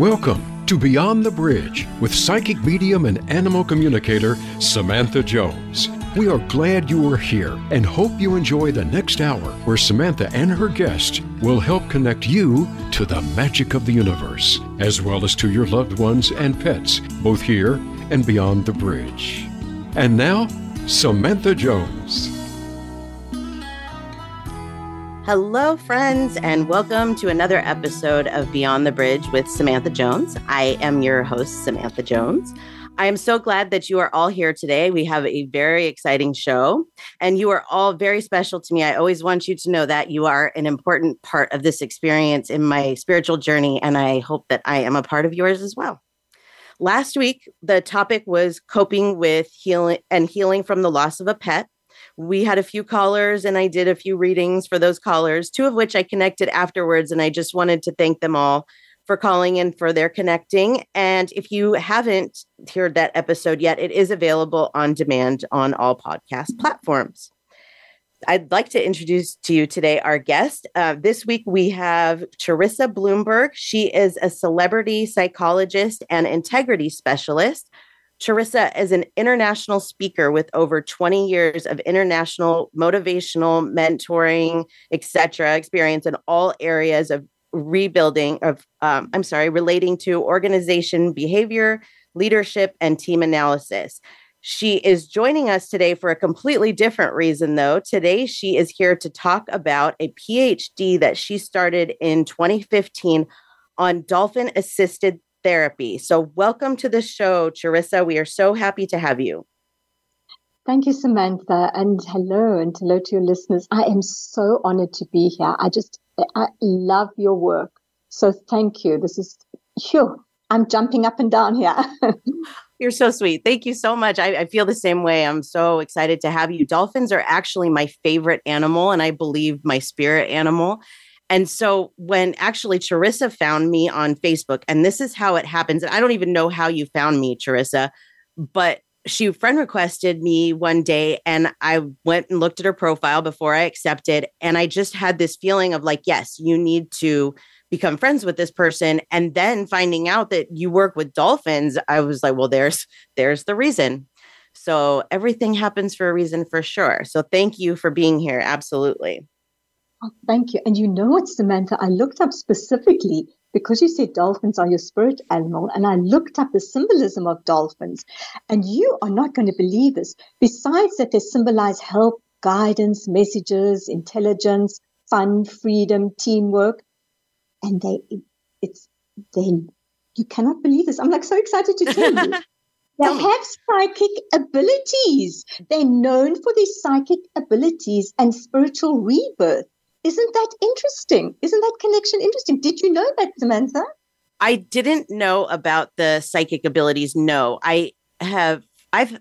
Welcome to Beyond the Bridge with psychic medium and animal communicator Samantha Jones. We are glad you are here and hope you enjoy the next hour where Samantha and her guest will help connect you to the magic of the universe, as well as to your loved ones and pets, both here and beyond the bridge. And now, Samantha Jones. Hello, friends, and welcome to another episode of Beyond the Bridge with Samantha Jones. I am your host, Samantha Jones. I am so glad that you are all here today. We have a very exciting show, and you are all very special to me. I always want you to know that you are an important part of this experience in my spiritual journey, and I hope that I am a part of yours as well. Last week, the topic was coping with healing and healing from the loss of a pet we had a few callers and I did a few readings for those callers, two of which I connected afterwards. And I just wanted to thank them all for calling and for their connecting. And if you haven't heard that episode yet, it is available on demand on all podcast platforms. I'd like to introduce to you today our guest. Uh, this week we have Charissa Bloomberg. She is a celebrity psychologist and integrity specialist Charissa is an international speaker with over 20 years of international motivational, mentoring, etc. experience in all areas of rebuilding of um, I'm sorry, relating to organization behavior, leadership, and team analysis. She is joining us today for a completely different reason, though. Today, she is here to talk about a PhD that she started in 2015 on dolphin assisted therapy. So, welcome to the show, Charissa. We are so happy to have you. Thank you, Samantha, and hello, and hello to your listeners. I am so honored to be here. I just, I love your work. So, thank you. This is, phew, I'm jumping up and down here. You're so sweet. Thank you so much. I, I, feel the same way. I'm so excited to have you. Dolphins are actually my favorite animal, and I believe my spirit animal. And so when actually Charissa found me on Facebook, and this is how it happens, and I don't even know how you found me, Charissa, but she friend requested me one day and I went and looked at her profile before I accepted. And I just had this feeling of like, yes, you need to become friends with this person. And then finding out that you work with dolphins, I was like, well, there's there's the reason. So everything happens for a reason for sure. So thank you for being here. Absolutely. Oh, thank you. And you know what, Samantha? I looked up specifically because you said dolphins are your spirit animal, and I looked up the symbolism of dolphins. And you are not going to believe this. Besides that, they symbolize help, guidance, messages, intelligence, fun, freedom, teamwork. And they, it's, they, you cannot believe this. I'm like so excited to tell you. They have psychic abilities. They're known for their psychic abilities and spiritual rebirth. Isn't that interesting? Isn't that connection interesting? Did you know that, Samantha? I didn't know about the psychic abilities. No, I have. I've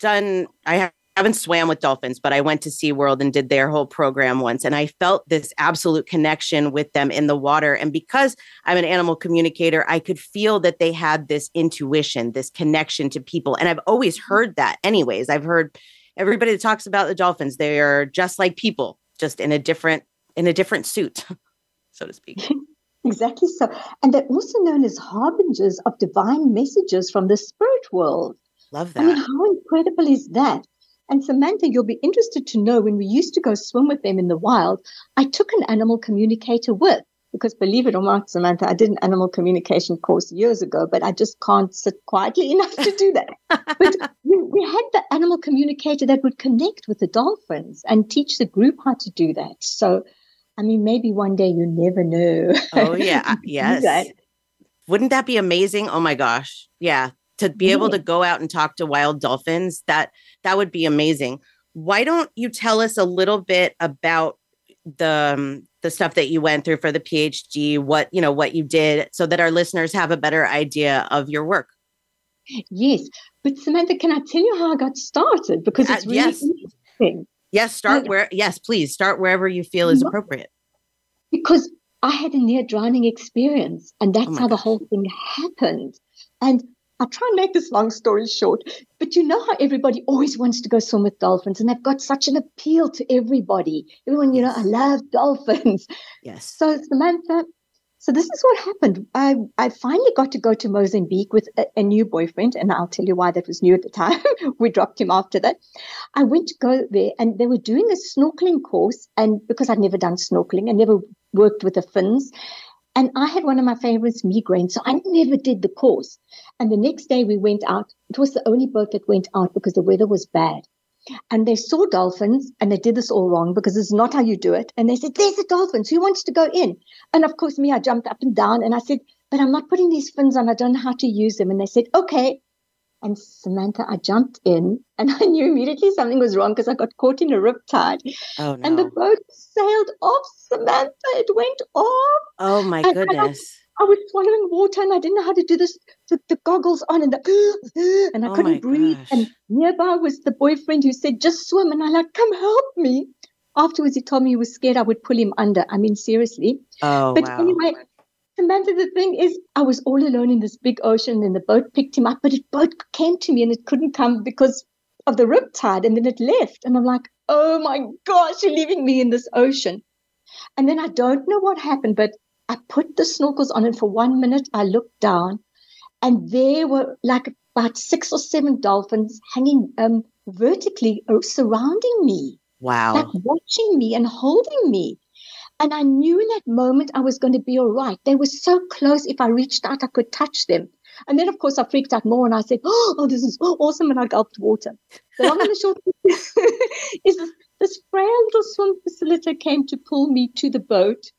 done. I haven't swam with dolphins, but I went to SeaWorld and did their whole program once. And I felt this absolute connection with them in the water. And because I'm an animal communicator, I could feel that they had this intuition, this connection to people. And I've always heard that, anyways. I've heard everybody that talks about the dolphins, they are just like people just in a different in a different suit, so to speak. exactly so. And they're also known as harbingers of divine messages from the spirit world. Love that. I mean, how incredible is that? And Samantha, you'll be interested to know when we used to go swim with them in the wild, I took an animal communicator with because believe it or not, Samantha, I did an animal communication course years ago, but I just can't sit quietly enough to do that. but we, we, had the animal communicator that would connect with the dolphins and teach the group how to do that. So, I mean, maybe one day you never know. Oh, yeah. yes. Wouldn't that be amazing? Oh my gosh. Yeah. To be yeah. able to go out and talk to wild dolphins, that that would be amazing. Why don't you tell us a little bit about the um, the stuff that you went through for the PhD, what you know, what you did, so that our listeners have a better idea of your work. Yes, but Samantha, can I tell you how I got started? Because it's uh, really yes. interesting. Yes, start where. Yes, please start wherever you feel is appropriate. Because I had a near drowning experience, and that's oh how gosh. the whole thing happened. And I'll try and make this long story short, but you know how everybody always wants to go swim with dolphins, and they've got such an appeal to everybody. Everyone, you know, I love dolphins. Yes. So, Samantha, So this is what happened. I, I finally got to go to Mozambique with a, a, new boyfriend, and I'll tell you why that was new at the time. we dropped him after that. I went to go there, and they were doing a snorkeling course, and because I'd never done snorkeling, I never worked with the fins, and I had one of my favorites, migraine, so I never did the course. And the next day we went out. It was the only boat that went out because the weather was bad and they saw dolphins and they did this all wrong because it's not how you do it. And they said, There's the dolphins. Who wants to go in? And of course, me, I jumped up and down and I said, But I'm not putting these fins on. I don't know how to use them. And they said, Okay. And Samantha, I jumped in and I knew immediately something was wrong because I got caught in a riptide. Oh, no. And the boat sailed off, Samantha. It went off. Oh, my and, goodness. I was swallowing water and I didn't know how to do this, the, the goggles on and the, and I oh couldn't breathe. Gosh. And nearby was the boyfriend who said, just swim. And I like, come help me. Afterwards, he told me he was scared I would pull him under. I mean, seriously. Oh, but wow. anyway, Samantha, the thing is, I was all alone in this big ocean and the boat picked him up, but the boat came to me and it couldn't come because of the riptide and then it left. And I'm like, oh my gosh, you're leaving me in this ocean. And then I don't know what happened, but I put the snorkels on, and for one minute I looked down, and there were like about six or seven dolphins hanging um, vertically uh, surrounding me. Wow. Like watching me and holding me. And I knew in that moment I was going to be all right. They were so close. If I reached out, I could touch them. And then, of course, I freaked out more and I said, Oh, this is awesome. And I gulped water. The long and the short is this, this frail little swim facilitator came to pull me to the boat.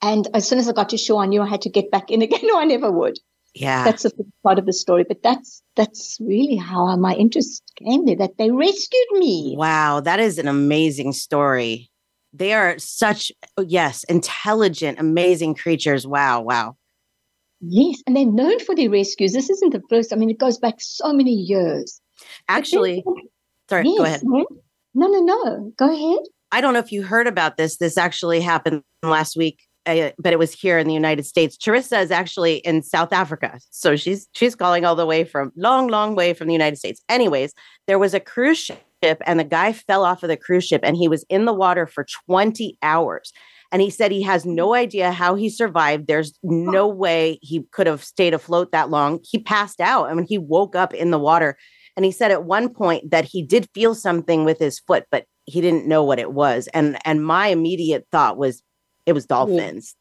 And as soon as I got to shore, I knew I had to get back in again, or I never would. Yeah, that's a part of the story. But that's that's really how my interest came there. That they rescued me. Wow, that is an amazing story. They are such yes, intelligent, amazing creatures. Wow, wow. Yes, and they're known for their rescues. This isn't the first. I mean, it goes back so many years. Actually, sorry, yes, go ahead. No, no, no. Go ahead. I don't know if you heard about this. This actually happened last week uh, but it was here in the United States. Charissa is actually in South Africa, so she's she's calling all the way from long, long way from the United States. Anyways, there was a cruise ship, and the guy fell off of the cruise ship, and he was in the water for twenty hours. And he said he has no idea how he survived. There's no way he could have stayed afloat that long. He passed out. I mean, he woke up in the water. And he said at one point that he did feel something with his foot, but he didn't know what it was. And and my immediate thought was, it was dolphins.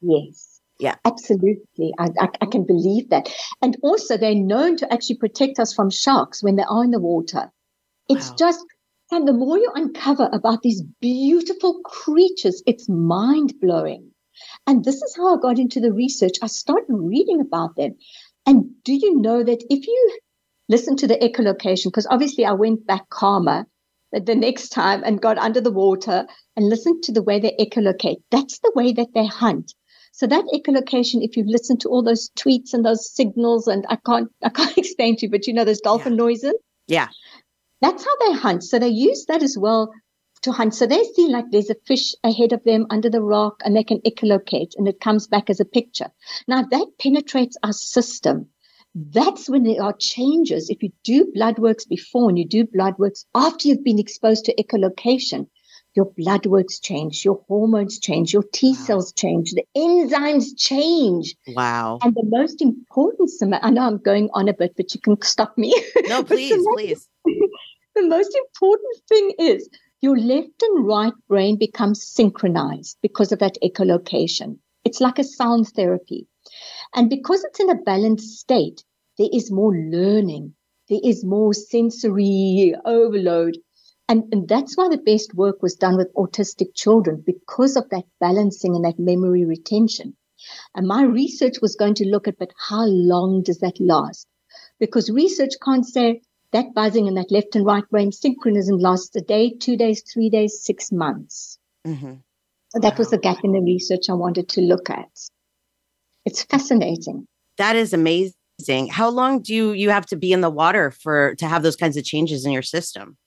Yes. yes. Yeah. Absolutely. I, I, I, mm-hmm. can believe that. And also, they're known to actually protect us from sharks when they are in the water. It's wow. just, and the more you uncover about these beautiful creatures, it's mind blowing. And this is how I got into the research. I started reading about them. And do you know that if you listen to the echolocation, because obviously I went back calmer the next time and got under the water and listened to the way they echolocate. That's the way that they hunt. So that echolocation, if you've listened to all those tweets and those signals, and I can't, I can't explain to you, but you know those dolphin yeah. noises. Yeah, that's how they hunt. So they use that as well to hunt. So they see like there's a fish ahead of them under the rock, and they can echolocate, and it comes back as a picture. Now that penetrates our system that's when there are changes. If you do blood works before and you do blood works after you've been exposed to echolocation, your blood works change, your hormones change, your T cells wow. change, the enzymes change. Wow. And the most important, I know I'm going on a bit, but you can stop me. No, please, please. the most important thing is your left and right brain becomes synchronized because of that echolocation. It's like a sound therapy. And because it's in a balanced state, there is more learning, there is more sensory overload. And, and that's why the best work was done with autistic children because of that balancing and that memory retention. And my research was going to look at, but how long does that last? Because research can't say that buzzing in that left and right brain synchronism lasts a day, two days, three days, six months. Mm-hmm. So that wow. was the gap in the research I wanted to look at. It's fascinating. That is amazing. How long do you you have to be in the water for to have those kinds of changes in your system?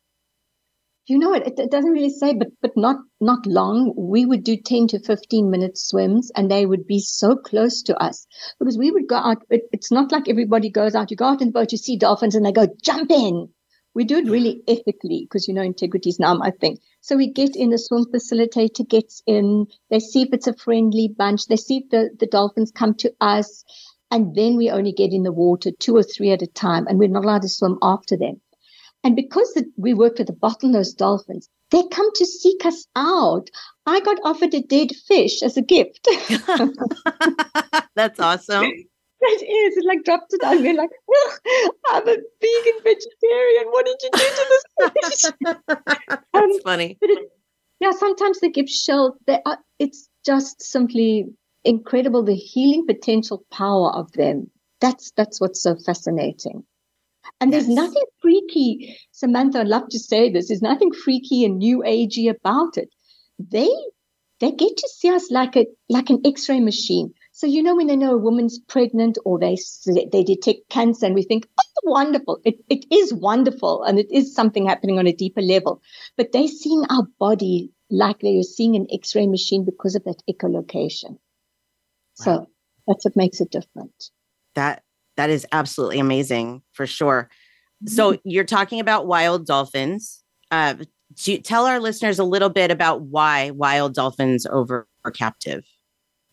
You know it, it doesn't really say, but but not not long. We would do 10 to 15 minute swims and they would be so close to us because we would go out. It, it's not like everybody goes out. You go out in the boat, you see dolphins and they go jump in. We do it really ethically because you know integrity is now my thing. So we get in, the swim facilitator gets in, they see if it's a friendly bunch, they see if the, the dolphins come to us, and then we only get in the water two or three at a time, and we're not allowed to swim after them. And because the, we work with the bottlenose dolphins, they come to seek us out. I got offered a dead fish as a gift. That's awesome. It is. It like dropped it on me like, I'm a vegan vegetarian. What did you do to this fish? That's um, funny. It, yeah, sometimes they give shells. They are, it's just simply incredible the healing potential power of them. That's that's what's so fascinating. And yes. there's nothing freaky, Samantha, I'd love to say this, there's nothing freaky and new agey about it. They they get to see us like a like an X-ray machine. So you know when they know a woman's pregnant or they they detect cancer and we think, oh, wonderful. It it is wonderful and it is something happening on a deeper level. But they're seeing our body like they are seeing an X-ray machine because of that echolocation. Wow. So that's what makes it different. That that is absolutely amazing for sure. So mm-hmm. you're talking about wild dolphins. Uh, tell our listeners a little bit about why wild dolphins over captive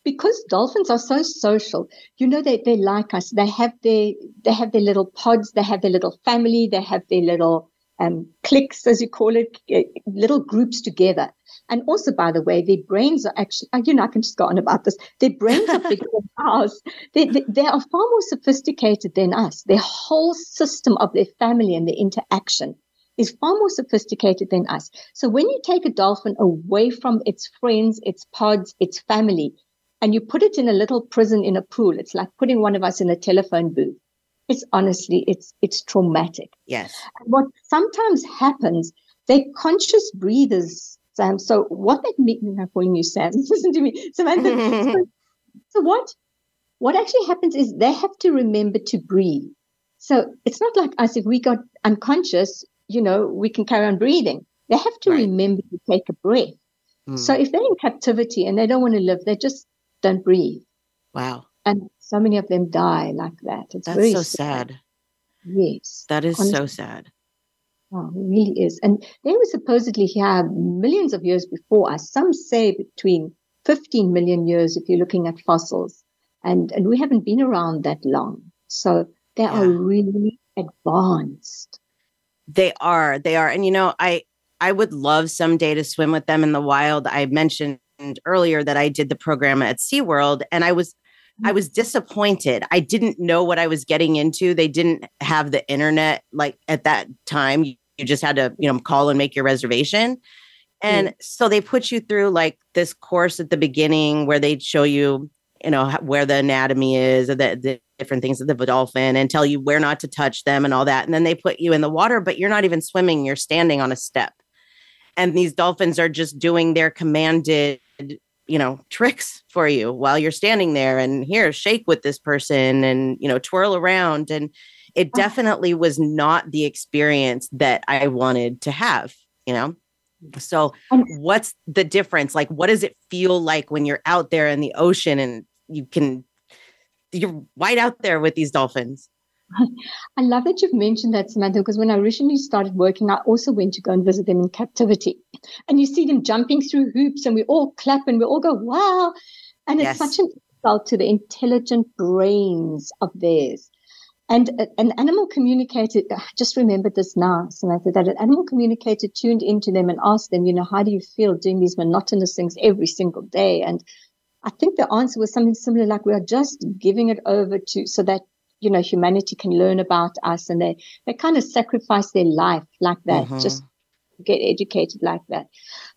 because dolphins are so social you know they, they like us they have their they have their little pods they have their little family they have their little um, cliques as you call it uh, little groups together and also by the way their brains are actually uh, you know i can just go on about this their brains are bigger than ours they, they, they are far more sophisticated than us their whole system of their family and their interaction is far more sophisticated than us. So when you take a dolphin away from its friends, its pods, its family, and you put it in a little prison in a pool. It's like putting one of us in a telephone booth. It's honestly, it's it's traumatic. Yes. And what sometimes happens, they're conscious breathers, Sam. So what that means, I'm calling you Sam. Listen to me, Samantha. so, so what what actually happens is they have to remember to breathe. So it's not like us if we got unconscious, you know, we can carry on breathing. They have to right. remember to take a breath. Mm. So if they're in captivity and they don't want to live, they just don't breathe. Wow. And so many of them die like that. It's That's so sad. sad. Yes. That is honestly. so sad. Oh, it really is. And they were supposedly here millions of years before us. Some say between 15 million years if you're looking at fossils. And, and we haven't been around that long. So they yeah. are really advanced. They are. They are. And you know, I I would love someday to swim with them in the wild. I mentioned earlier that I did the program at SeaWorld and I was I was disappointed. I didn't know what I was getting into. They didn't have the internet like at that time. You, you just had to, you know, call and make your reservation. And mm. so they put you through like this course at the beginning where they'd show you, you know, where the anatomy is, the, the different things of the dolphin and tell you where not to touch them and all that. And then they put you in the water, but you're not even swimming, you're standing on a step. And these dolphins are just doing their commanded you know tricks for you while you're standing there and here shake with this person and you know twirl around. And it oh. definitely was not the experience that i wanted to have you know? So what's the difference? Like what does it feel like when you're out there in the ocean and you can you're right out there with these dolphins I love that you've mentioned that, Samantha, because when I originally started working, I also went to go and visit them in captivity. And you see them jumping through hoops, and we all clap and we all go, wow. And it's yes. such an insult to the intelligent brains of theirs. And an animal communicator, uh, just remembered this now, Samantha, that an animal communicator tuned into them and asked them, you know, how do you feel doing these monotonous things every single day? And I think the answer was something similar like we are just giving it over to so that you know humanity can learn about us and they they kind of sacrifice their life like that mm-hmm. just get educated like that.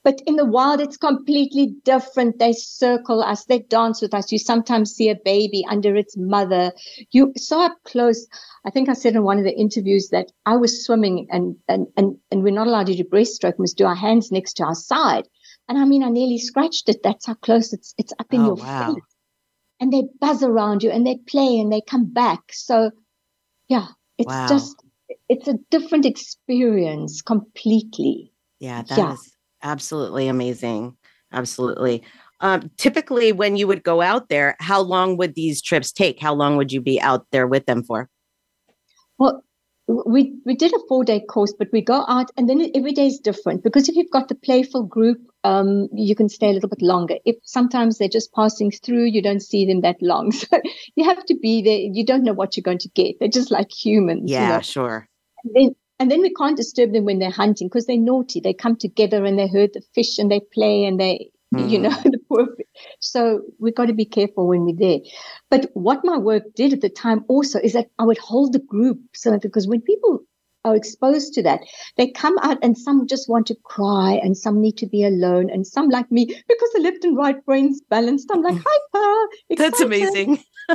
But in the wild it's completely different. They circle us they dance with us. You sometimes see a baby under its mother. You so up close i think i said in one of the interviews that i was swimming and and and, and we're not allowed to do breaststroke we must do our hands next to our side. And i mean i nearly scratched it. That's how close it's it's up in oh, your wow. face and they buzz around you and they play and they come back. So, yeah, it's wow. just, it's a different experience completely. Yeah, that yeah. is absolutely amazing. Absolutely. Um, typically, when you would go out there, how long would these trips take? How long would you be out there with them for? Well, we we did a four day course, but we go out and then every day is different because if you've got the playful group, um, you can stay a little bit longer. If sometimes they're just passing through, you don't see them that long, so you have to be there. You don't know what you're going to get. They're just like humans. Yeah, you know? sure. And then, and then we can't disturb them when they're hunting because they're naughty. They come together and they herd the fish and they play and they mm. you know the so we've got to be careful when we're there. But what my work did at the time also is that i would hold the group so because when people are exposed to that they come out and some just want to cry and some need to be alone and some like me because the left and right brains balanced i'm like hyper that's amazing.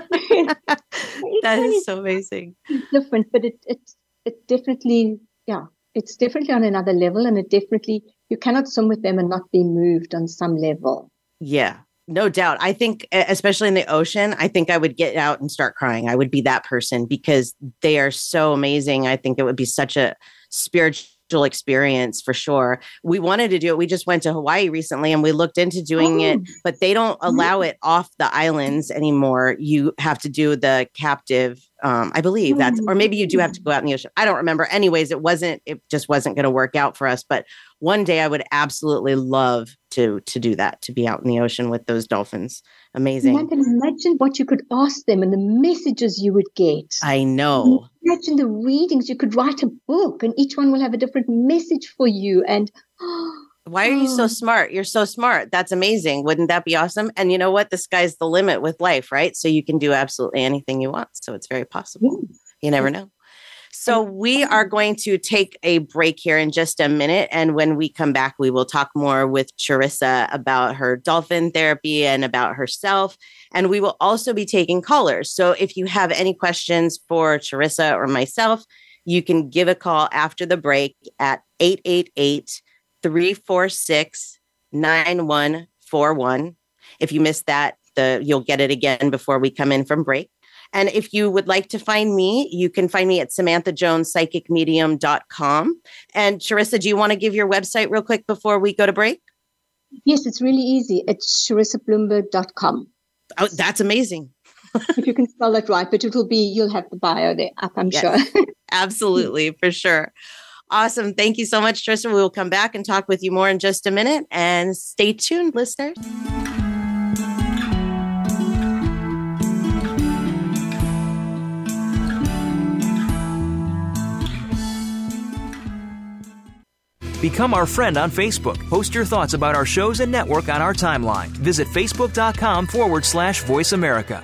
That is so amazing. different but it it it definitely yeah it's definitely on another level and it definitely you cannot swim with them and not be moved on some level. Yeah, no doubt. I think, especially in the ocean, I think I would get out and start crying. I would be that person because they are so amazing. I think it would be such a spiritual experience for sure. We wanted to do it. We just went to Hawaii recently and we looked into doing oh. it, but they don't allow mm-hmm. it off the islands anymore. You have to do the captive um, I believe that's, or maybe you do have to go out in the ocean. I don't remember. Anyways, it wasn't, it just wasn't going to work out for us. But one day I would absolutely love to to do that, to be out in the ocean with those dolphins. Amazing. I can imagine what you could ask them and the messages you would get. I know. Imagine the readings. You could write a book and each one will have a different message for you. And why are you so oh. smart? You're so smart. That's amazing. Wouldn't that be awesome? And you know what? The sky's the limit with life, right? So you can do absolutely anything you want. So it's very possible. You never know. So we are going to take a break here in just a minute. And when we come back, we will talk more with Charissa about her dolphin therapy and about herself. And we will also be taking callers. So if you have any questions for Charissa or myself, you can give a call after the break at 888 346 9141. If you missed that, the you'll get it again before we come in from break. And if you would like to find me, you can find me at samanthajonespsychicmedium.com. And Charissa, do you want to give your website real quick before we go to break? Yes, it's really easy. It's charissabloomberg.com. Oh, that's amazing. if you can spell it right, but it will be, you'll have the bio there up, I'm yes, sure. absolutely, for sure. Awesome. Thank you so much, Tristan. We will come back and talk with you more in just a minute. And stay tuned, listeners. Become our friend on Facebook. Post your thoughts about our shows and network on our timeline. Visit facebook.com forward slash voice America.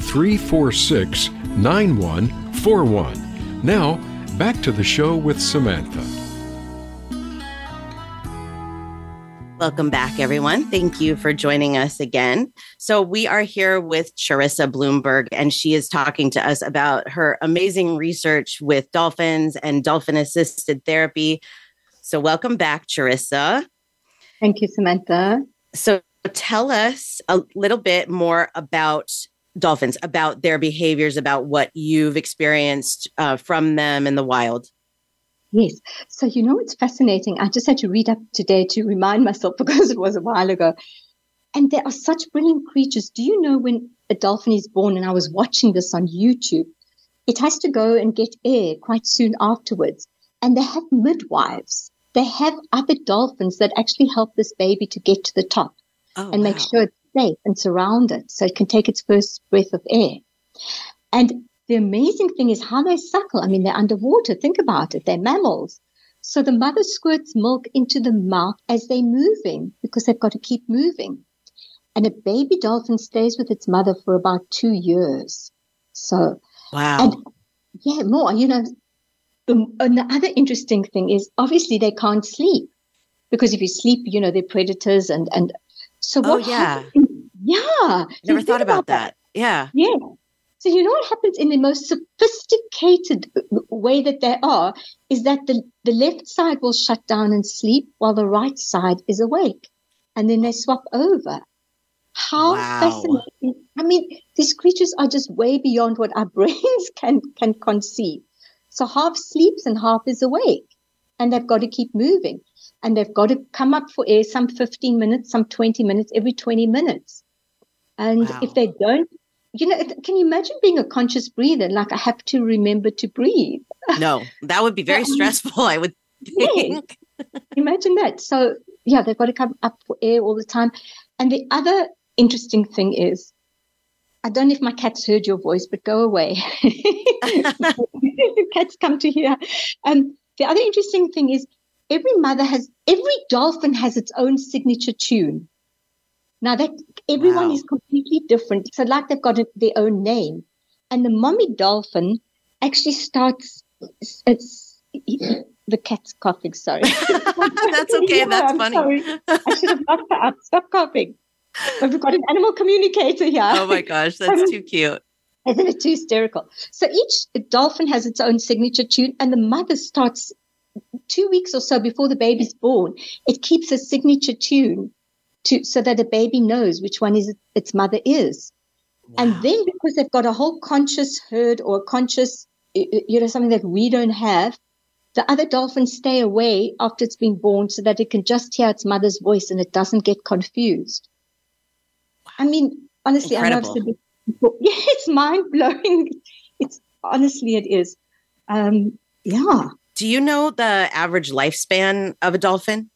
346 9141. Now, back to the show with Samantha. Welcome back, everyone. Thank you for joining us again. So, we are here with Charissa Bloomberg, and she is talking to us about her amazing research with dolphins and dolphin assisted therapy. So, welcome back, Charissa. Thank you, Samantha. So, tell us a little bit more about dolphins, about their behaviors, about what you've experienced uh, from them in the wild? Yes. So, you know, it's fascinating. I just had to read up today to remind myself because it was a while ago. And there are such brilliant creatures. Do you know when a dolphin is born? And I was watching this on YouTube. It has to go and get air quite soon afterwards. And they have midwives. They have other dolphins that actually help this baby to get to the top oh, and wow. make sure safe and surrounded so it can take its first breath of air. And the amazing thing is how they suckle. I mean, they're underwater. Think about it. They're mammals. So the mother squirts milk into the mouth as they're moving because they've got to keep moving. And a baby dolphin stays with its mother for about two years. So, wow. And yeah, more, you know. And the other interesting thing is obviously they can't sleep because if you sleep, you know, they're predators and, and so oh, what? oh, yeah. happens, yeah. Never thought about, about that. that. Yeah. Yeah. So you know what happens in the most sophisticated uh, way that there are is that the, the left side will shut down and sleep while the right side is awake. And then they swap over. How wow. fascinating. I mean, these creatures are just way beyond what our brains can can conceive. So half sleeps and half is awake. And they've got to keep moving. And they've got to come up for air some 15 minutes, some 20 minutes, every 20 minutes. And wow. if they don't, you know, can you imagine being a conscious breather? Like I have to remember to breathe. No, that would be very stressful, I would think. Yeah. imagine that. So yeah, they've got to come up for air all the time. And the other interesting thing is, I don't know if my cats heard your voice, but go away. cats come to hear. Um, the other interesting thing is every mother has, every dolphin has its own signature tune. Now that everyone Wow. is completely different. So like they've got a, their own name. And the mommy dolphin actually starts, it's, the cat's coughing, sorry. That's okay. Yeah, That's I'm funny. sorry. I should have locked her up. Stop coughing. But we've got an animal communicator here. oh my gosh, that's um, too cute. Isn't it too hysterical? So each dolphin has its own signature tune, and the mother starts two weeks or so before the baby's born. It keeps a signature tune to so that the baby knows which one is its mother is. And then because they've got a whole conscious herd or conscious, you know, something that we don't have, the other dolphins stay away after it's been born so that it can just hear its mother's voice and it doesn't get confused. I mean, honestly, I know I've Incredible. said this before. Yeah, it's mind blowing. It's honestly, it is. Um, yeah. Do you know the average lifespan of a dolphin?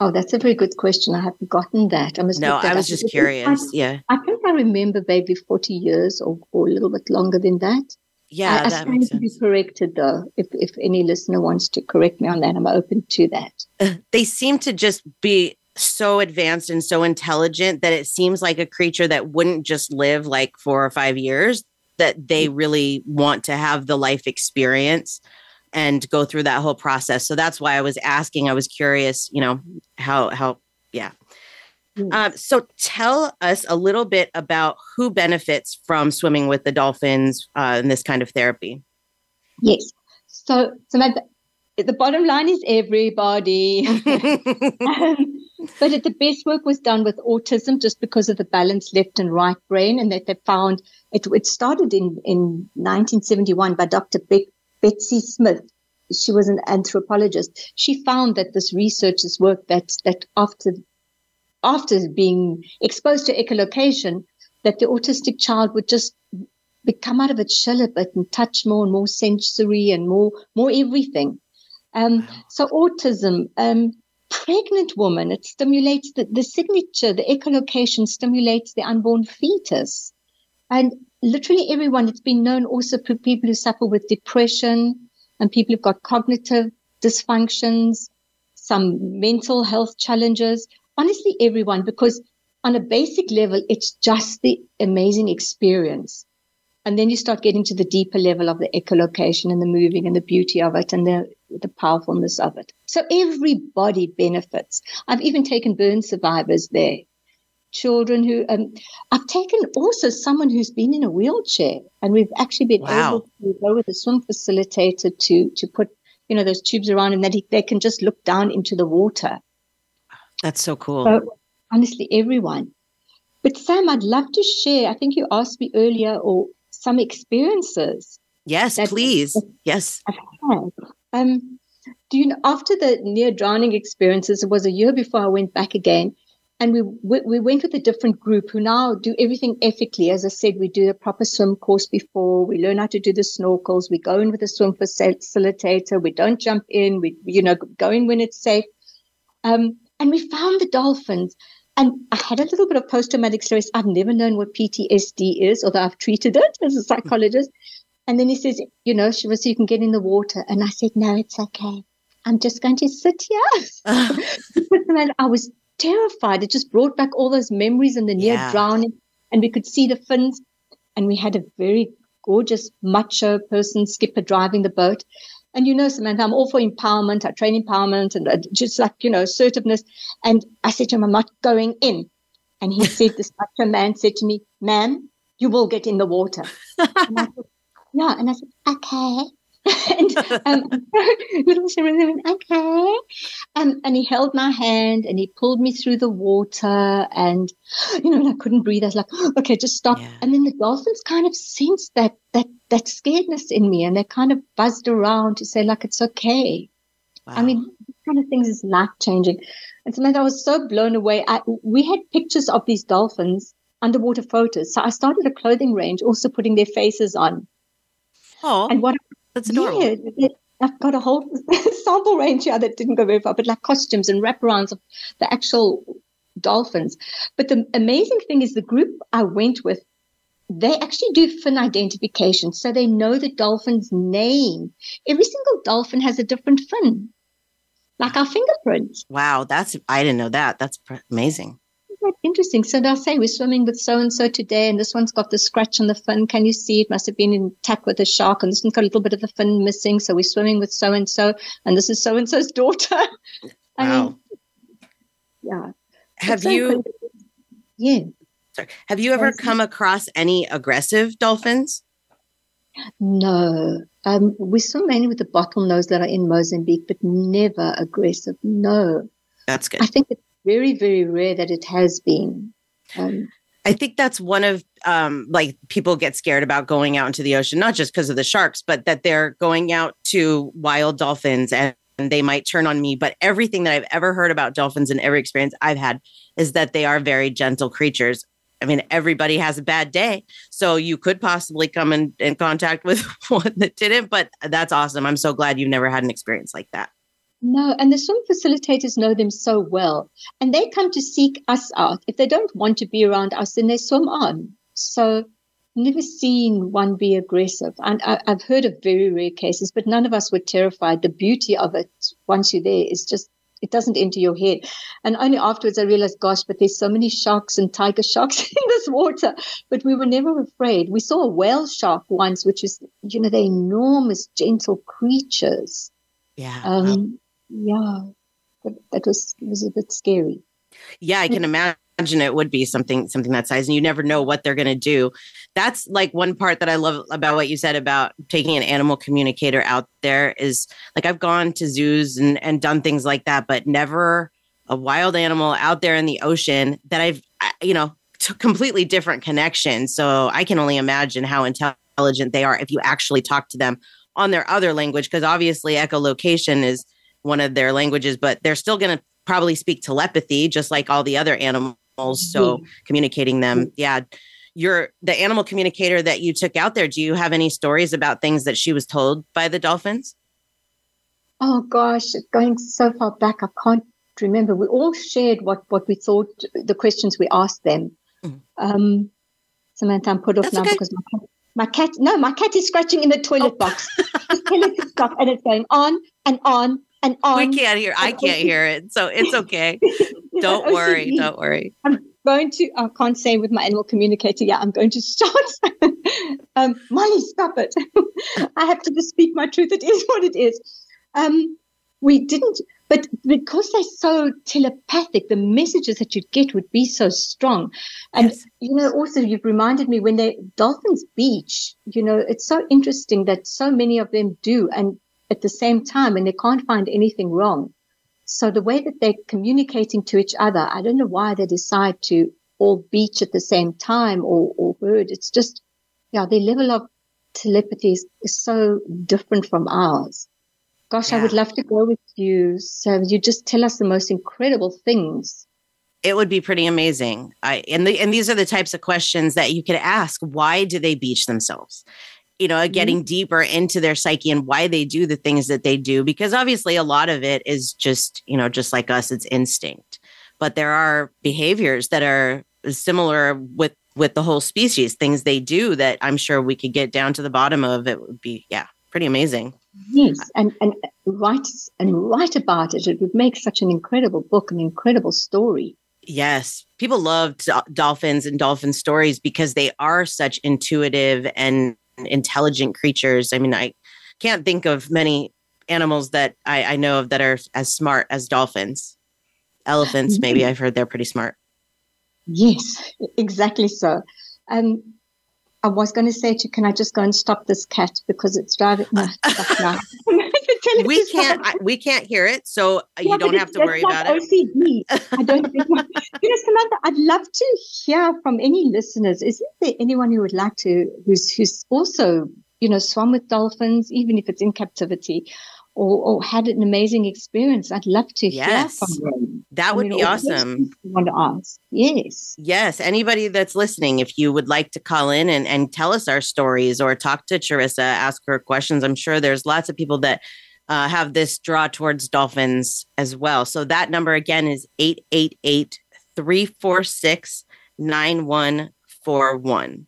Oh, that's a very good question. I have forgotten that. I must No, I was up. just curious. Yeah. I, I think I remember maybe 40 years or, or a little bit longer than that. Yeah, I, I that stand makes to be corrected though. If if any listener wants to correct me on that, I'm open to that. They seem to just be so advanced and so intelligent that it seems like a creature that wouldn't just live like four or five years, that they really want to have the life experience and go through that whole process. So that's why I was asking. I was curious, you know, how, how, yeah. Mm. Um, so tell us a little bit about who benefits from swimming with the dolphins uh, in this kind of therapy. Yes. So Samantha, the bottom line is everybody. um, but the best work was done with autism just because of the balance left and right brain and that they found it, it started in, in 1971 by Dr. Be- Betsy Smith. She was an anthropologist. She found that this research's work that, that after, after being exposed to echolocation, that the autistic child would just become out of its shell a bit and touch more and more sensory and more, more everything. Um, so autism, um, pregnant woman, it stimulates the, the signature, the echolocation stimulates the unborn fetus. And literally everyone, it's been known also for people who suffer with depression and people who've got cognitive dysfunctions, some mental health challenges. Honestly, everyone, because on a basic level, it's just the amazing experience. And then you start getting to the deeper level of the echolocation and the moving and the beauty of it and the, the powerfulness of it. So everybody benefits. I've even taken burn survivors there. Children who, um, I've taken also someone who's been in a wheelchair and we've actually been Wow. able to go with a swim facilitator to, to put, you know, those tubes around and that he, they can just look down into the water. That's so cool. So honestly, everyone. But Sam, I'd love to share. I think you asked me earlier, or some experiences. Yes, please. Yes. Um, do you know, after the near drowning experiences, it was a year before I went back again. And we, we went with a different group who now do everything ethically. As I said, we do a proper swim course before. We learn how to do the snorkels. We go in with a swim facilitator. We don't jump in. We, you know, go in when it's safe. Um, and we found the dolphins. And I had a little bit of post traumatic stress. I've never known what PTSD is, although I've treated it as a psychologist. And then he says, you know, Shiva, so you can get in the water. And I said, no, it's okay. I'm just going to sit here. and I was terrified. It just brought back all those memories and the near yeah. drowning. And we could see the fins. And we had a very gorgeous macho person, skipper, driving the boat. And you know, Samantha, I'm all for empowerment. I train empowerment and uh, just like, you know, assertiveness. And I said to him, I'm not going in. And he said, this macho man said to me, ma'am, you will get in the water. and I said, yeah. And I said, okay. and um, little went, okay. Um, and he held my hand and he pulled me through the water. And, you know, and I couldn't breathe. I was like, okay, just stop. Yeah. And then the dolphins kind of sensed that, that, that scaredness in me and they kind of buzzed around to say, like, it's okay. Wow. I mean, this kind of things is life changing. And Samantha, I was so blown away. I, we had pictures of these dolphins, underwater photos. So I started a clothing range, also putting their faces on. Oh, and what that's adorable. Yeah, I've got a whole sample range here that didn't go very far, but like costumes and wraparounds of the actual dolphins. But the amazing thing is the group I went with, they actually do fin identification. So they know the dolphin's name. Every single dolphin has a different fin, like our fingerprints. Wow, that's, I didn't know that. That's amazing quite interesting. So they'll say, we're swimming with so and so today, and this one's got the scratch on the fin. Can you see? It must have been in attack with a shark, and this one's got a little bit of the fin missing. So we're swimming with so and so, and this is so and so's daughter. I wow. Mean, yeah. Have you? Yeah. Sorry. Have you ever come across any aggressive dolphins? No. Um, we swim mainly with the bottlenose that are in Mozambique, but never aggressive. No. That's good. I think it's very, very rare that it has been. Um, I think that's one of um, like people get scared about going out into the ocean, not just because of the sharks, but that they're going out to wild dolphins and, and they might turn on me. But everything that I've ever heard about dolphins and every experience I've had is that they are very gentle creatures. I mean, everybody has a bad day. So you could possibly come in, in contact with one that didn't, but that's awesome. I'm so glad you've never had an experience like that. No, and the swim facilitators know them so well. And they come to seek us out. If they don't want to be around us, then they swim on. So never seen one be aggressive. And I, have heard of very rare cases, but none of us were terrified. The beauty of it, once you're there, is just, it doesn't enter your head. And only afterwards I realized, gosh, but there's so many sharks and tiger sharks in this water. But we were never afraid. We saw a whale shark once, which is, you know, the enormous, gentle creatures. Yeah. Um, yeah, that, that was was a bit scary. Yeah, I can imagine it would be something something that size, and you never know what they're going to do. That's like one part that I love about what you said about taking an animal communicator out there is like I've gone to zoos and and done things like that, but never a wild animal out there in the ocean that I've you know t- completely different connection. So I can only imagine how intelligent they are if you actually talk to them on their other language because obviously echolocation is one of their languages, but they're still going to probably speak telepathy, just like all the other animals. So mm-hmm. communicating them, yeah. You're the animal communicator that you took out there. Do you have any stories about things that she was told by the dolphins? Oh gosh, going so far back, I can't remember. We all shared what what we thought, the questions we asked them. Mm-hmm. Um, Samantha, I'm put off That's now okay. because my cat, my cat, no, my cat is scratching in the toilet oh. box. tell it to stop, and it's going on and on and on. We can't hear. I can't hear it, so it's okay. don't worry. Don't worry. I'm going to. I can't say with my animal communicator. Yeah, I'm going to start. um, Molly, stop it. I have to just speak my truth. It is what it is. Um, we didn't, but because they're so telepathic, the messages that you'd get would be so strong. And yes. you know, also you've reminded me when they Dolphins Beach. You know, it's so interesting that so many of them do, and at the same time and they can't find anything wrong. So the way that they're communicating to each other, I don't know why they decide to all beach at the same time or, or heard. It's just, yeah, their level of telepathy is, is so different from ours. Gosh, yeah. I would love to go with you. So you just tell us the most incredible things. It would be pretty amazing. I and the and these are the types of questions that you could ask. Why do they beach themselves? You know, mm-hmm. getting deeper into their psyche and why they do the things that they do. Because obviously a lot of it is just, you know, just like us, it's instinct. But there are behaviors that are similar with with the whole species, things they do that I'm sure we could get down to the bottom of. It would be, yeah, pretty amazing. Yes, and and write and write about it. It would make such an incredible book, an incredible story. Yes, people love dolphins and dolphin stories because they are such intuitive and intelligent creatures. I mean, I can't think of many animals that I, I know of that are as smart as dolphins. Elephants, maybe I've heard they're pretty smart. Yes, exactly so. Um, I was going to say to you, can I just go and stop this cat because it's driving? me No, we can't. I, we can't hear it, so yeah, you don't have to worry about it. OCD. I don't. Think Samantha, I'd love to hear from any listeners. Isn't there anyone who would like to, who's who's also, you know, swum with dolphins, even if it's in captivity, or, or had an amazing experience, I'd love to yes. hear from them. That would mean, be awesome. Want to ask? Yes. Yes. Anybody that's listening, if you would like to call in and, and tell us our stories or talk to Charissa, ask her questions. I'm sure there's lots of people that uh, have this draw towards dolphins as well. So that number again is 888 346 9141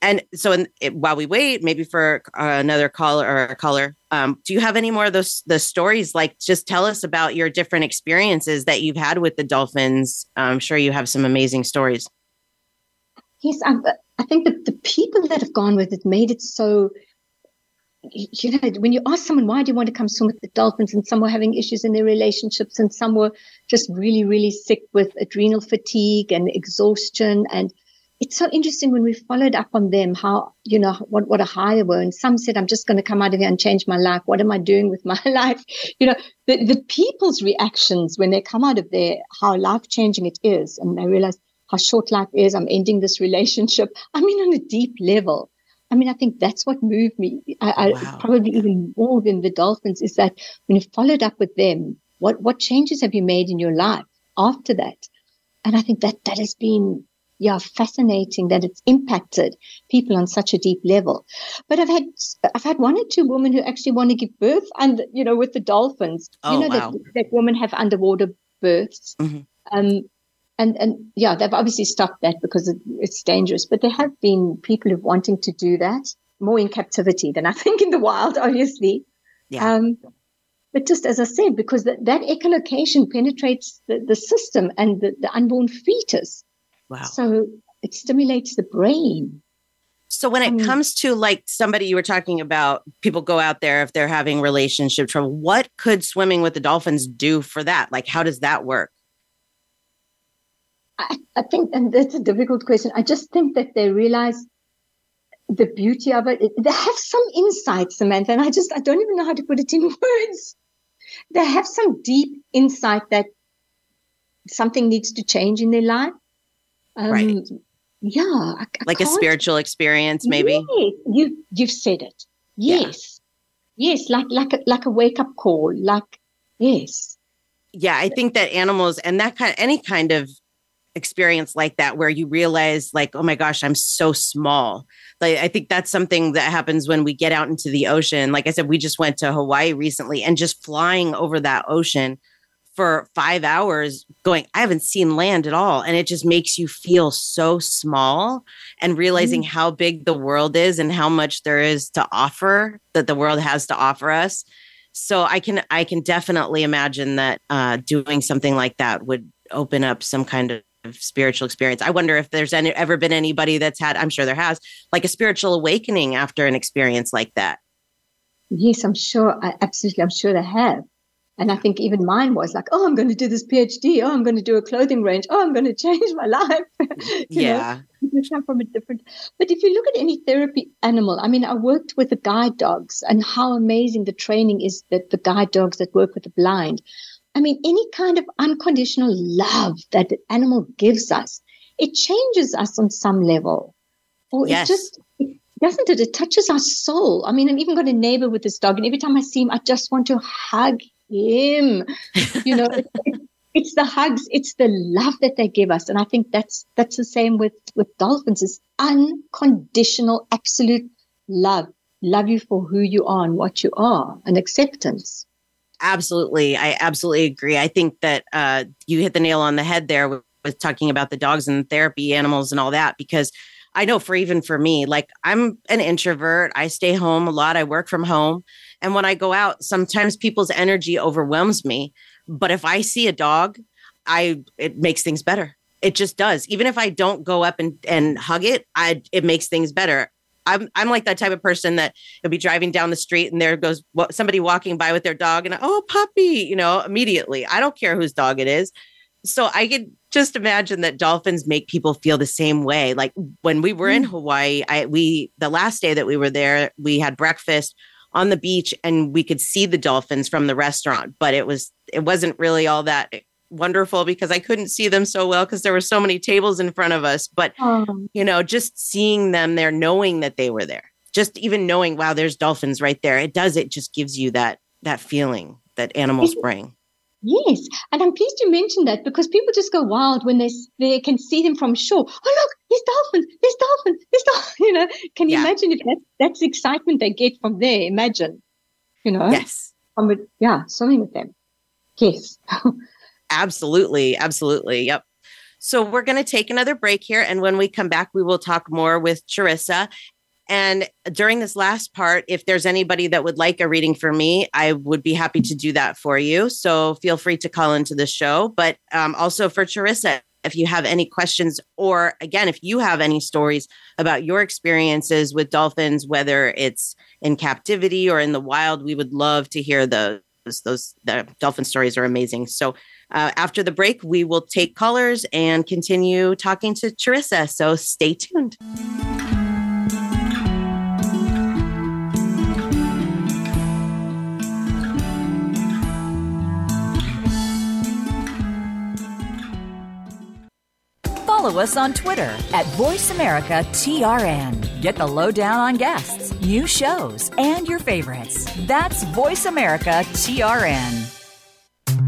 and so in, it, while we wait maybe for uh, another caller or a caller um, do you have any more of those the stories? Like just tell us about your different experiences that you've had with the dolphins. I'm sure you have some amazing stories. Yes i, I think that the people that have gone with it made it so you know when you ask someone why do you want to come swim with the dolphins and some were having issues in their relationships and some were just really really sick with adrenal fatigue and exhaustion and it's so interesting when we followed up on them, how, you know, what, what a high were. And some said, I'm just going to come out of here and change my life. What am I doing with my life? You know, the, the people's reactions when they come out of there, how life changing it is. And they realize how short life is. I'm ending this relationship. I mean, on a deep level. I mean, I think that's what moved me. I, wow. I probably even more than the dolphins is that when you followed up with them, what, what changes have you made in your life after that? And I think that that has been yeah, fascinating that it's impacted people on such a deep level. But I've had I've had one or two women who actually want to give birth, and you know, with the dolphins, oh, you know wow. that that women have underwater births. Mm-hmm. Um, and and yeah, they've obviously stopped that because it, it's dangerous. But there have been people who wanting to do that more in captivity than I think in the wild, obviously. Yeah. Um, but just as I said, because that, that echolocation penetrates the, the system and the, the unborn fetus. Wow. So it stimulates the brain. So when it um, comes to like somebody you were talking about, people go out there if they're having relationship trouble. What could swimming with the dolphins do for that? Like, how does that work? I, I think, and that's a difficult question. I just think that they realize the beauty of it. They have some insight, Samantha, and I just I don't even know how to put it in words. They have some deep insight that something needs to change in their life um, right. Yeah. I, I like a spiritual experience, maybe. Yes, you you've said it. Yes. Yeah. Yes, like like a, like a wake up call. Like yes. Yeah, I think that animals and that kind of, any kind of experience like that where you realize like oh my gosh i'm so small like i think that's something that happens when we get out into the ocean like i said we just went to hawaii recently and just flying over that ocean for five hours going, I haven't seen land at all. And it just makes you feel so small and realizing mm. how big the world is and how much there is to offer that the world has to offer us. So I can I can definitely imagine that uh, doing something like that would open up some kind of spiritual experience. I wonder if there's any, ever been anybody that's had, I'm sure there has, like a spiritual awakening after an experience like that. Yes, I'm sure. I, absolutely. I'm sure they have. And I think even mine was like, oh, I'm going to do this PhD. Oh, I'm going to do a clothing range. Oh, I'm going to change my life. yeah. Know, from a different. But if you look at any therapy animal, I mean, I worked with the guide dogs and how amazing the training is that the guide dogs that work with the blind. I mean, any kind of unconditional love that the animal gives us it changes us on some level. Or Yes. it just it, doesn't it? It touches our soul. I mean, I've even got a neighbor with this dog, and every time I see him, I just want to hug him. You know, it, it- it's the hugs, it's the love that they give us, and I think that's that's the same with with dolphins. It's unconditional, absolute love. Love you for who you are and what you are, and acceptance. Absolutely. I absolutely agree. I think that uh, you hit the nail on the head there with, with talking about the dogs and therapy animals and all that, because I know for even for me, like I'm an introvert. I stay home a lot. I work from home. And when I go out, sometimes people's energy overwhelms me. But if I see a dog, I it makes things better. It just does. Even if I don't go up and, and hug it, I it makes things better. I'm I'm like that type of person that you'll be driving down the street and there goes somebody walking by with their dog and oh puppy, you know, immediately. I don't care whose dog it is. So I could just imagine that dolphins make people feel the same way. Like when we were in mm. Hawaii, I we the last day that we were there, we had breakfast on the beach and we could see the dolphins from the restaurant, but it was it wasn't really all that wonderful because I couldn't see them so well because there were so many tables in front of us. But Um, you know, just seeing them there, knowing that they were there, just even knowing, wow, there's dolphins right there. It does, it just gives you that that feeling that animals bring. Yes, and I'm pleased you mentioned that because people just go wild when they they can see them from shore. Oh look, there's dolphins! There's dolphins! There's dolphins! You know, can you Yeah. imagine if that, that's the excitement they get from there? Imagine, you know, Yes. from yeah, swimming with them. Yes, Absolutely. Absolutely. Yep. So we're going to take another break here. And when we come back, we will talk more with Charissa. And during this last part, if there's anybody that would like a reading for me, I would be happy to do that for you. So feel free to call into the show. But um, also for Charissa, if you have any questions, or again, if you have any stories about your experiences with dolphins, whether it's in captivity or in the wild, we would love to hear those. Those the dolphin stories are amazing. So uh, after the break, we will take callers and continue talking to Charissa. So stay tuned. Follow us on Twitter at VoiceAmericaTRN. Get the lowdown on guests, new shows, and your favorites. That's VoiceAmericaTRN.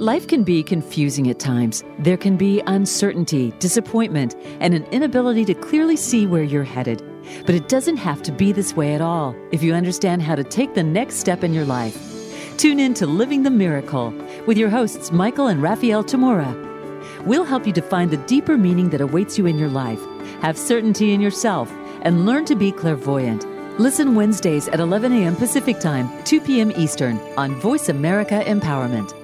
Life can be confusing at times. There can be uncertainty, disappointment, and an inability to clearly see where you're headed. But it doesn't have to be this way at all if you understand how to take the next step in your life. Tune in to Living the Miracle with your hosts, Michael and Raphael Tamura. We'll help you define the deeper meaning that awaits you in your life, have certainty in yourself, and learn to be clairvoyant. Listen Wednesdays at 11 a.m. Pacific Time, 2 p.m. Eastern on Voice America Empowerment.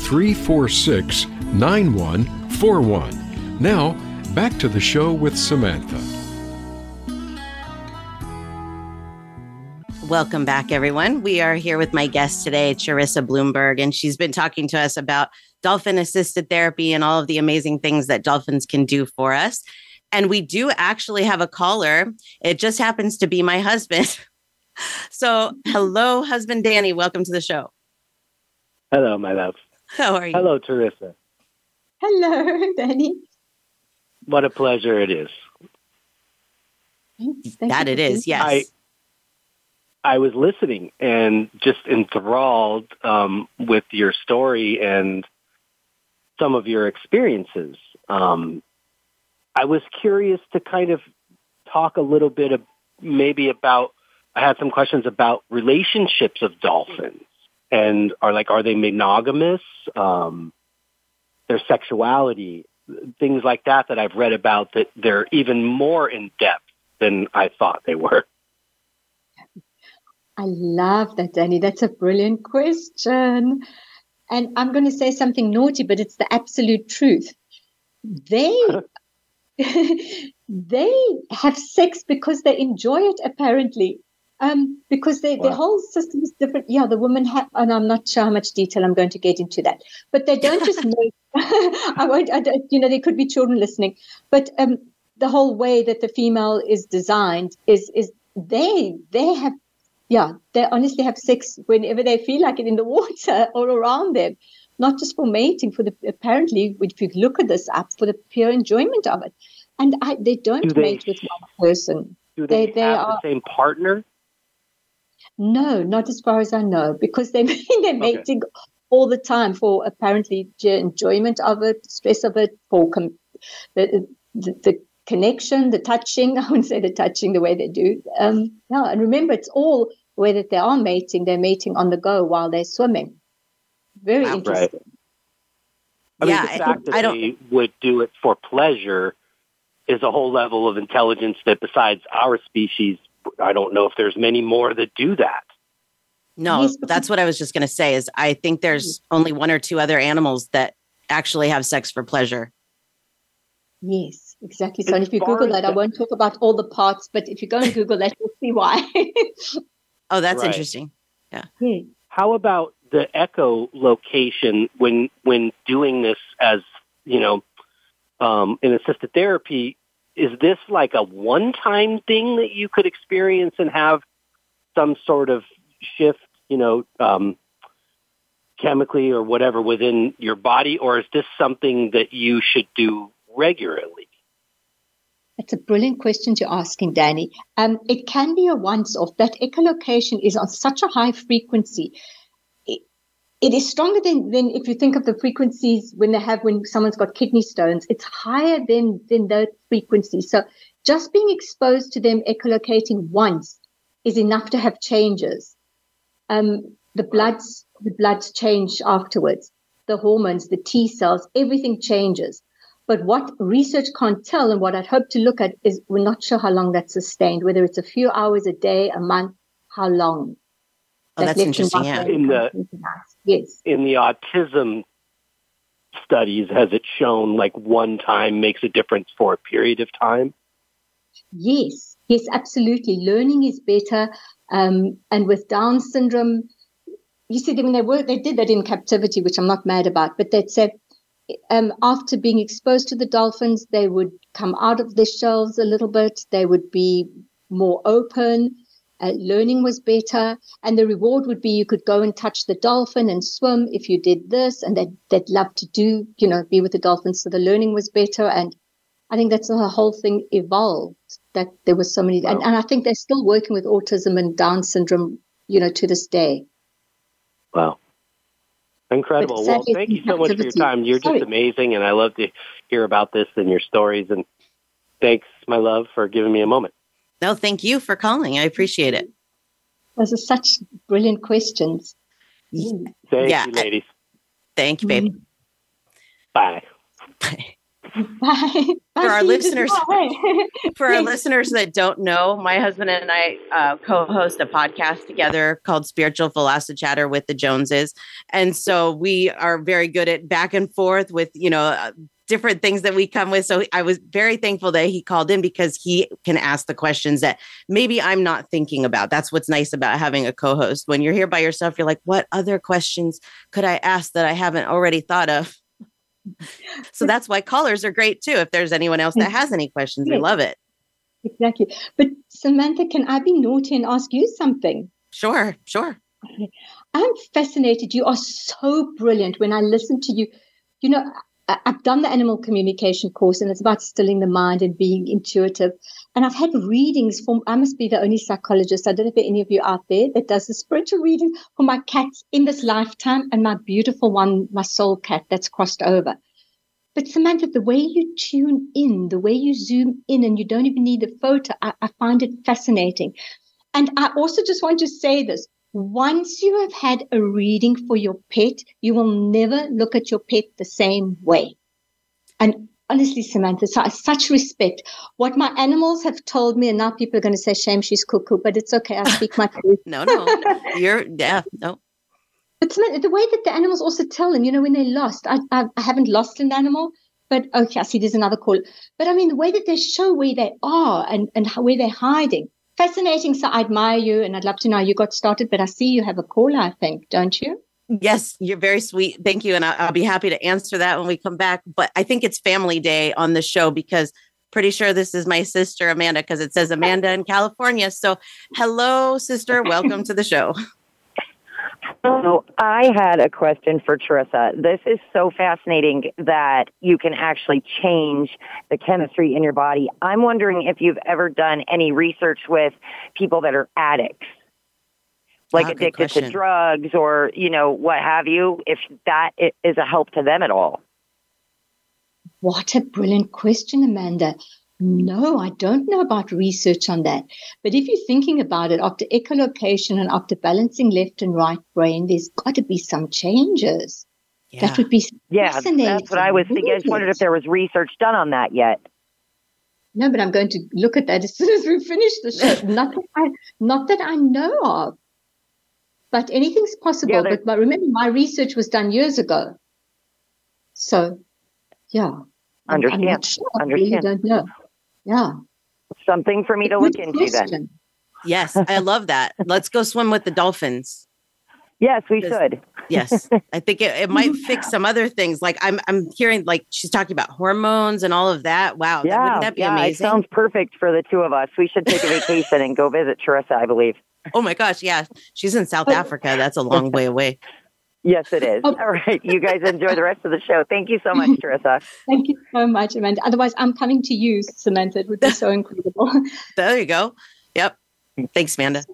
346 9141. Now, back to the show with Samantha. Welcome back, everyone. We are here with my guest today, Charissa Bloomberg, and she's been talking to us about dolphin assisted therapy and all of the amazing things that dolphins can do for us. And we do actually have a caller. It just happens to be my husband. so, hello, husband Danny. Welcome to the show. Hello, my love. How are you? Hello, Charissa. hello, Danny. What a pleasure it is. Thanks. Thank That it is, it for is, being yes. I I was listening and just enthralled um, with your story and some of your experiences. Um, I was curious to kind of talk a little bit of maybe about. I had some questions about relationships of dolphins and are like are they monogamous? Um, their sexuality, things like that that I've read about that they're even more in depth than I thought they were. I love that, Danny. That's a brilliant question. And I'm going to say something naughty, but it's the absolute truth. They they have sex because they enjoy it apparently. Um, because they, wow. their whole system is different. Yeah, the women have, and I'm not sure how much detail I'm going to get into that, but they don't just know. I won't, I don't, you know, there could be children listening, but um, the whole way that the female is designed is, is they, they have yeah, they honestly have sex whenever they feel like it in the water or around them, not just for mating, for the apparently, if you look at this up, for the pure enjoyment of it. And I, they don't do they, mate with one person. Do they, they, they have are, the same partner? No, not as far as I know, because they, they're mating okay. all the time for apparently enjoyment of it, stress of it, for com- the, the, the connection, the touching. I wouldn't say the touching the way they do. Um, no, and remember, it's all whether they are mating, they're mating on the go while they're swimming. Very wow, interesting. Right. I yeah, mean, the fact that I don't... they would do it for pleasure is a whole level of intelligence that besides our species, I don't know if there's many more that do that. No, that's what I was just going to say is I think there's only one or two other animals that actually have sex for pleasure. Yes, exactly. So if you Google that, I won't talk about all the parts, but if you go and Google that, you'll see why. Oh, that's right. interesting. Yeah. Hmm. How about the echolocation when when doing this as you know um, in assisted therapy? Is this like a one time thing that you could experience and have some sort of shift, you know, um, chemically or whatever within your body, or is this something that you should do regularly? It's a brilliant question you're asking, Danny. Um, it can be a once off. That echolocation is on such a high frequency. It, is stronger than, than if you think of the frequencies when they have when someone's got kidney stones. It's higher than, than that frequency. So just being exposed to them echolocating once is enough to have changes. Um, the bloods, the bloods change afterwards. The hormones, the T cells, everything changes. But what research can't tell and what I'd hope to look at is we're not sure how long that's sustained, whether it's a few hours a day, a month, how long. Oh, that's interesting. Yeah. In the, yes. in the autism studies, has it shown like one time makes a difference for a period of time? Yes, yes, absolutely. Learning is better. Um, and with Down syndrome, you see, I mean, they were, they did that in captivity, which I'm not mad about, but they said um, after being exposed to the dolphins, they would come out of their shells a little bit. They would be more open. Uh, learning was better. And the reward would be you could go and touch the dolphin and swim if you did this. And they'd, they'd love to do, you know, be with the dolphins. So the learning was better. And I think that's how the whole thing evolved that there was so many. Wow. And, and I think they're still working with autism and Down syndrome, you know, to this day. Wow. Incredible. Well, thank you so much for your time. You're just amazing, and I love to hear about this and your stories. And thanks, my love, for giving me a moment. No, thank you for calling. I appreciate it. Those are such brilliant questions. Thank yeah, you, ladies. Thank you, baby. Bye. Bye. Bye. For our listeners, for our listeners that don't know, my husband and I uh, co-host a podcast together called Spiritual Philosophy Chatter with the Joneses, and so we are very good at back and forth with you know uh, different things that we come with. So I was very thankful that he called in because he can ask the questions that maybe I'm not thinking about. That's what's nice about having a co-host. When you're here by yourself, you're like, what other questions could I ask that I haven't already thought of? so that's why callers are great too. If there's anyone else that has any questions, we love it. Exactly. But Samantha, can I be naughty and ask you something? Sure, sure. I'm fascinated. You are so brilliant. When I listen to you, you know, I've done the animal communication course and it's about stilling the mind and being intuitive. And I've had readings from, I must be the only psychologist. I don't know if any of you out there that does a spiritual reading for my cats in this lifetime and my beautiful one, my soul cat that's crossed over. But Samantha, the way you tune in, the way you zoom in, and you don't even need a photo, I, I find it fascinating. And I also just want to say this once you have had a reading for your pet, you will never look at your pet the same way. And honestly, Samantha, so such respect. What my animals have told me, and now people are going to say, shame she's cuckoo, but it's okay. I speak my truth. no, no, you're, yeah, no. But Samantha, the way that the animals also tell them, you know, when they lost, I, I, I haven't lost an animal, but okay, I see there's another call. But I mean, the way that they show where they are and, and how, where they're hiding. Fascinating. So I admire you and I'd love to know how you got started, but I see you have a caller, I think, don't you? Yes, you're very sweet. Thank you. And I'll, I'll, be happy to answer that when we come back. But I think it's family day on the show because pretty sure this is my sister, Amanda, because it says Amanda in California. So hello, sister. Welcome to the show. So I had a question for Charissa. This is so fascinating that you can actually change the chemistry in your body. I'm wondering if you've ever done any research with people that are addicts like ah, addicted to drugs or you know what have you if that is a help to them at all what a brilliant question amanda no i don't know about research on that but if you're thinking about it after echolocation and after balancing left and right brain there's got to be some changes yeah. that would be yeah that's what i was thinking i just wondered if there was research done on that yet no, but I'm going to look at that as soon as we finish the show. not, that I, not that I know of. But anything's possible. Yeah, but, but remember, my research was done years ago. So, yeah. Understand. I'm not sure. Understand. I really don't know. Yeah. Something for me to look into then. Yes, I love that. Let's go swim with the dolphins. Yes, we should. yes, I think it, it might fix some other things. Like I'm, I'm hearing like she's talking about hormones and all of that. Wow, yeah, wouldn't that be yeah, amazing? It sounds perfect for the two of us. We should take a vacation and go visit Charissa. I believe. Oh my gosh, yeah. She's in South Africa. That's a long way away. Yes, it is. Oh. All right. You guys enjoy the rest of the show. Thank you so much, Charissa. Thank you so much, Amanda. Otherwise, I'm coming to you, Samantha. It would be so incredible. there you go. Yep. Thanks, Amanda.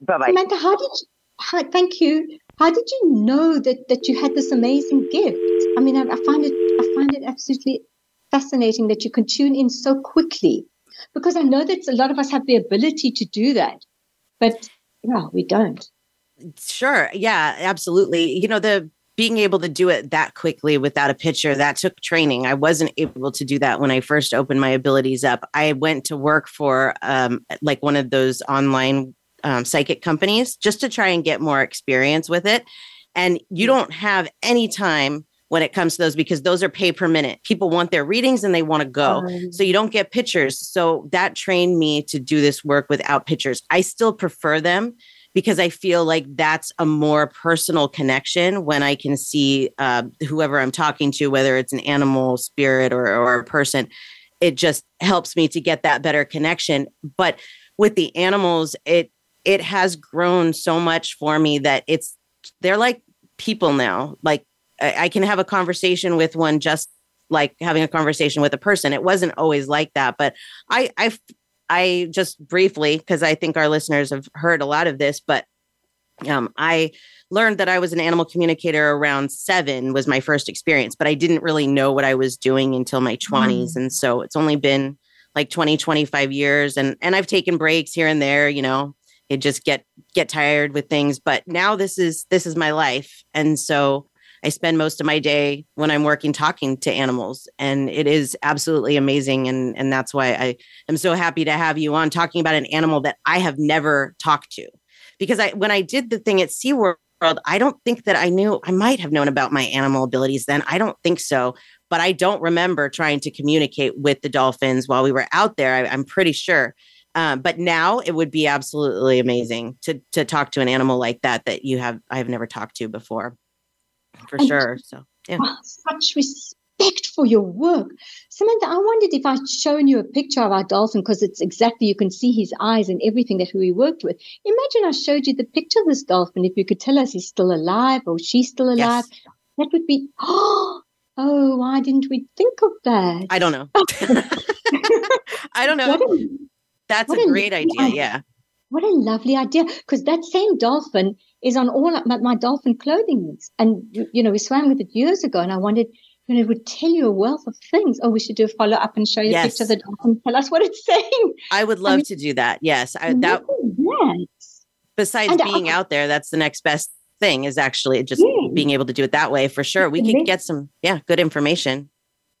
Bye bye. Samantha, how did you, how, thank you. How did you know that, that you had this amazing gift? I mean, I, I find it I find it absolutely fascinating that you can tune in so quickly because I know that a lot of us have the ability to do that. But yeah, we don't. Sure. Yeah, absolutely. You know, the being able to do it that quickly without a picture that took training i wasn't able to do that when i first opened my abilities up i went to work for um, like one of those online um, psychic companies just to try and get more experience with it and you don't have any time when it comes to those because those are pay per minute. People want their readings and they want to go. Um, so you don't get pictures. So that trained me to do this work without pictures. I still prefer them because I feel like that's a more personal connection when I can see uh, whoever I'm talking to, whether it's an animal, spirit, or, or a person. It just helps me to get that better connection. But with the animals, it it has grown so much for me that it's they're like people now. Like I, can have a conversation with one just like having a conversation with a person. It wasn't always like that, but I I I just briefly because I think our listeners have heard a lot of this, but um, I learned that I was an animal communicator around seven was my first experience, but I didn't really know what I was doing until my 20s. Mm. And so it's only been like 20, 25 years. And and I've taken breaks here and there, you know, it just get get tired with things. But now this is this is my life. And so I spend most of my day when I'm working talking to animals, and it is absolutely amazing. And and that's why I am so happy to have you on talking about an animal that I have never talked to, because I when I did the thing at SeaWorld, I don't think that I knew I might have known about my animal abilities then. I don't think so, but I don't remember trying to communicate with the dolphins while we were out there. I, I'm pretty sure. Um, but now it would be absolutely amazing to to talk to an animal like that that you have I've never talked to before for and sure. So, yeah. Such respect for your work. Samantha, I wondered if I'd shown you a picture of our dolphin because it's exactly, you can see his eyes and everything that we worked with. Imagine I showed you the picture of this dolphin. If you could tell us he's still alive or she's still alive, yes. that would be, oh, oh, why didn't we think of that? I don't know. I don't know. That's a great idea. Yeah. What a lovely idea. Because that same dolphin is on all my, my dolphin clothing. And, you know, we swam with it years ago and I wondered, and it would tell you a wealth of things. Oh, we should do a follow up and show you Yes. a picture of the dolphin. Tell us what it's saying. I would love mean- to do that. Yes, I, that Yes. besides And, uh, being out there, that's the next best thing is actually just Yeah. being able to do it that way for sure. We could get some yeah good information.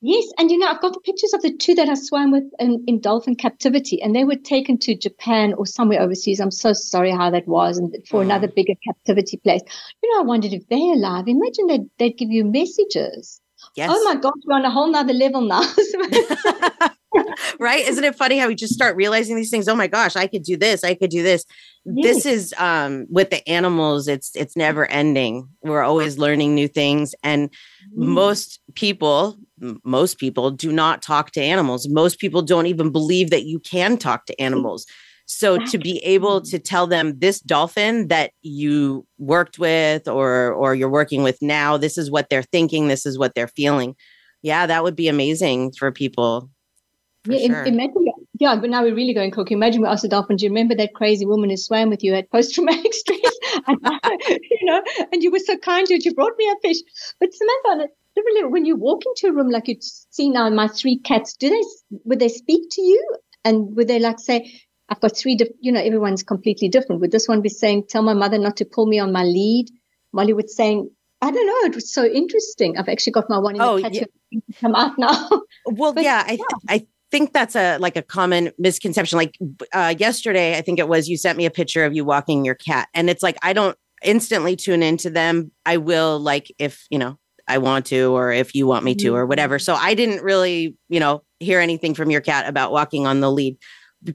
Yes, and you know, I've got the pictures of the two that I swam with in, in dolphin captivity, and they were taken to Japan or somewhere overseas. I'm so sorry how that was, and for another bigger captivity place. You know, I wondered if they're alive. Imagine they'd, they'd give you messages. Yes. Oh my gosh, we're on a whole nother level now. right? Isn't it funny how we just start realizing these things? Oh my gosh, I could do this. I could do this. This is um with the animals, it's it's never ending. We're always learning new things and most people most people do not talk to animals. Most people don't even believe that you can talk to animals. So to be able to tell them this dolphin that you worked with or or you're working with now, this is what they're thinking, this is what they're feeling. Yeah, that would be amazing for people. For yeah, sure. imagine, yeah, but now we're really going cook. Imagine we asked the dolphin, do you remember that crazy woman who swam with you at post traumatic stress? and, you know, and you were so kind to her, you brought me a fish. But Samantha, on a different level, when you walk into a room like you see now my three cats, do they, would they speak to you? And would they like say, I've got three, you know, everyone's completely different. Would this one be saying, tell my mother not to pull me on my lead? Molly would saying, I don't know. It was so interesting. I've actually got my one in Oh, the yeah. come out now. Well, yeah, I I think that's a like a common misconception. Like uh, yesterday, I think it was you sent me a picture of you walking your cat, and it's like I don't instantly tune into them. I will like if you know I want to, or if you want me to, or whatever. So I didn't really you know hear anything from your cat about walking on the lead.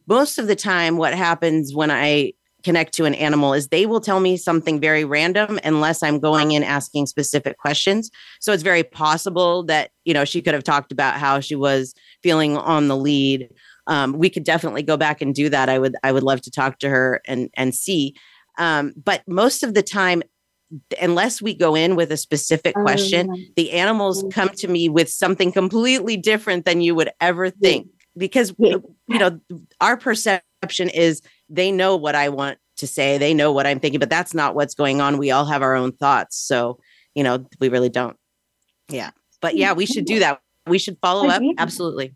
Most of the time, what happens when I connect to an animal is they will tell me something very random unless I'm going in asking specific questions. So it's very possible that, you know, she could have talked about how she was feeling on the lead. Um, we could definitely go back and do that. I would I would love to talk to her and and see. Um, but most of the time, unless we go in with a specific Oh, question, yeah. the animals mm-hmm. come to me with something completely different than you would ever think. Because you know, our perception is they know what I want to say, they know what I'm thinking, but that's not what's going on. We all have our own thoughts. So, you know, we really don't. Yeah. But yeah, we should do that. We should follow Oh, up. yeah. Absolutely.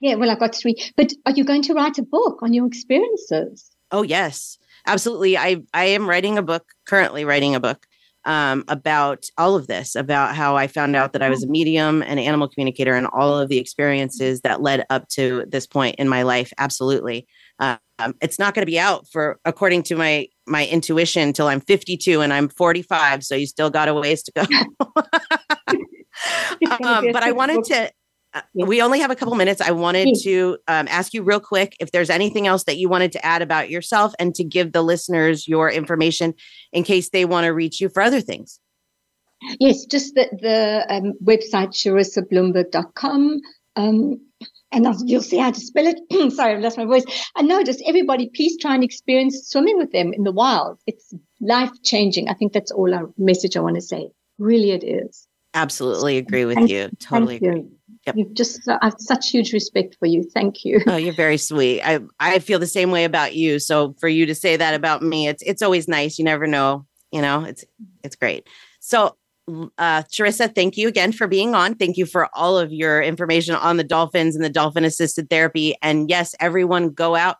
Yeah, well, I've got three. But are you going to write a book on your experiences? Oh yes, absolutely. I I am writing a book currently writing a book um, about all of this, about how I found out that I was a medium and animal communicator, and all of the experiences that led up to this point in my life. Absolutely, um, it's not going to be out for according to my my intuition until I'm 52 and I'm 45. So you still got a ways to go. um, but I wanted to. Uh, We only have a couple minutes. I wanted to um, ask you real quick if there's anything else that you wanted to add about yourself and to give the listeners your information in case they want to reach you for other things. Yes, just the, the um, website, charissabloomberg.com. Um, and you'll see how to spell it. Sorry, I've lost my voice. I know, just everybody, please try and experience swimming with them in the wild. It's life changing. I think that's all our message I want to say. Really, it is. Absolutely agree with Thank- you. Totally agree. You. You've just, I have such huge respect for you. Thank you. Oh, you're very sweet. I I feel the same way about you. So for you to say that about me, it's it's always nice. You never know. You know, it's it's great. So uh Charissa, thank you again for being on. Thank you for all of your information on the dolphins and the dolphin assisted therapy. And yes, everyone go out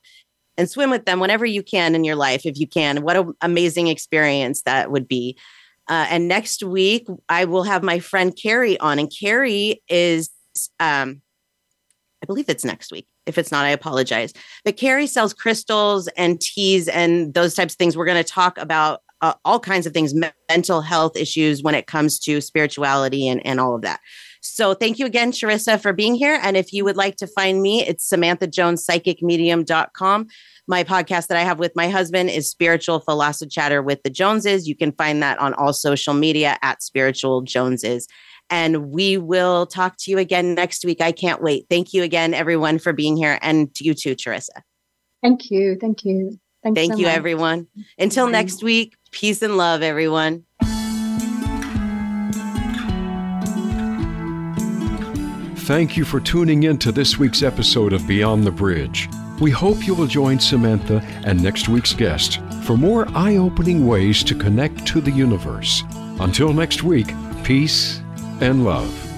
and swim with them whenever you can in your life, if you can. What an amazing experience that would be. Uh, and next week, I will have my friend Carrie on, and Carrie is um, I believe it's next week. If it's not, I apologize. But Carrie sells crystals and teas and those types of things. We're going to talk about uh, all kinds of things, mental health issues when it comes to spirituality and, and all of that. So thank you again, Charissa, for being here. And if you would like to find me, it's Samantha Jones, psychicmedium.com. My podcast that I have with my husband is Spiritual Philosophy Chatter with the Joneses. You can find that on all social media at Spiritual Joneses. And we will talk to you again next week. I can't wait. Thank you again, everyone, for being here. And to you too, Charissa. Thank you. Thank you. Thanks Thank so you, much. everyone. Until next week, peace and love, everyone. Thank you for tuning in to this week's episode of Beyond the Bridge. We hope you will join Samantha and next week's guest for more eye opening ways to connect to the universe. Until next week, peace and love.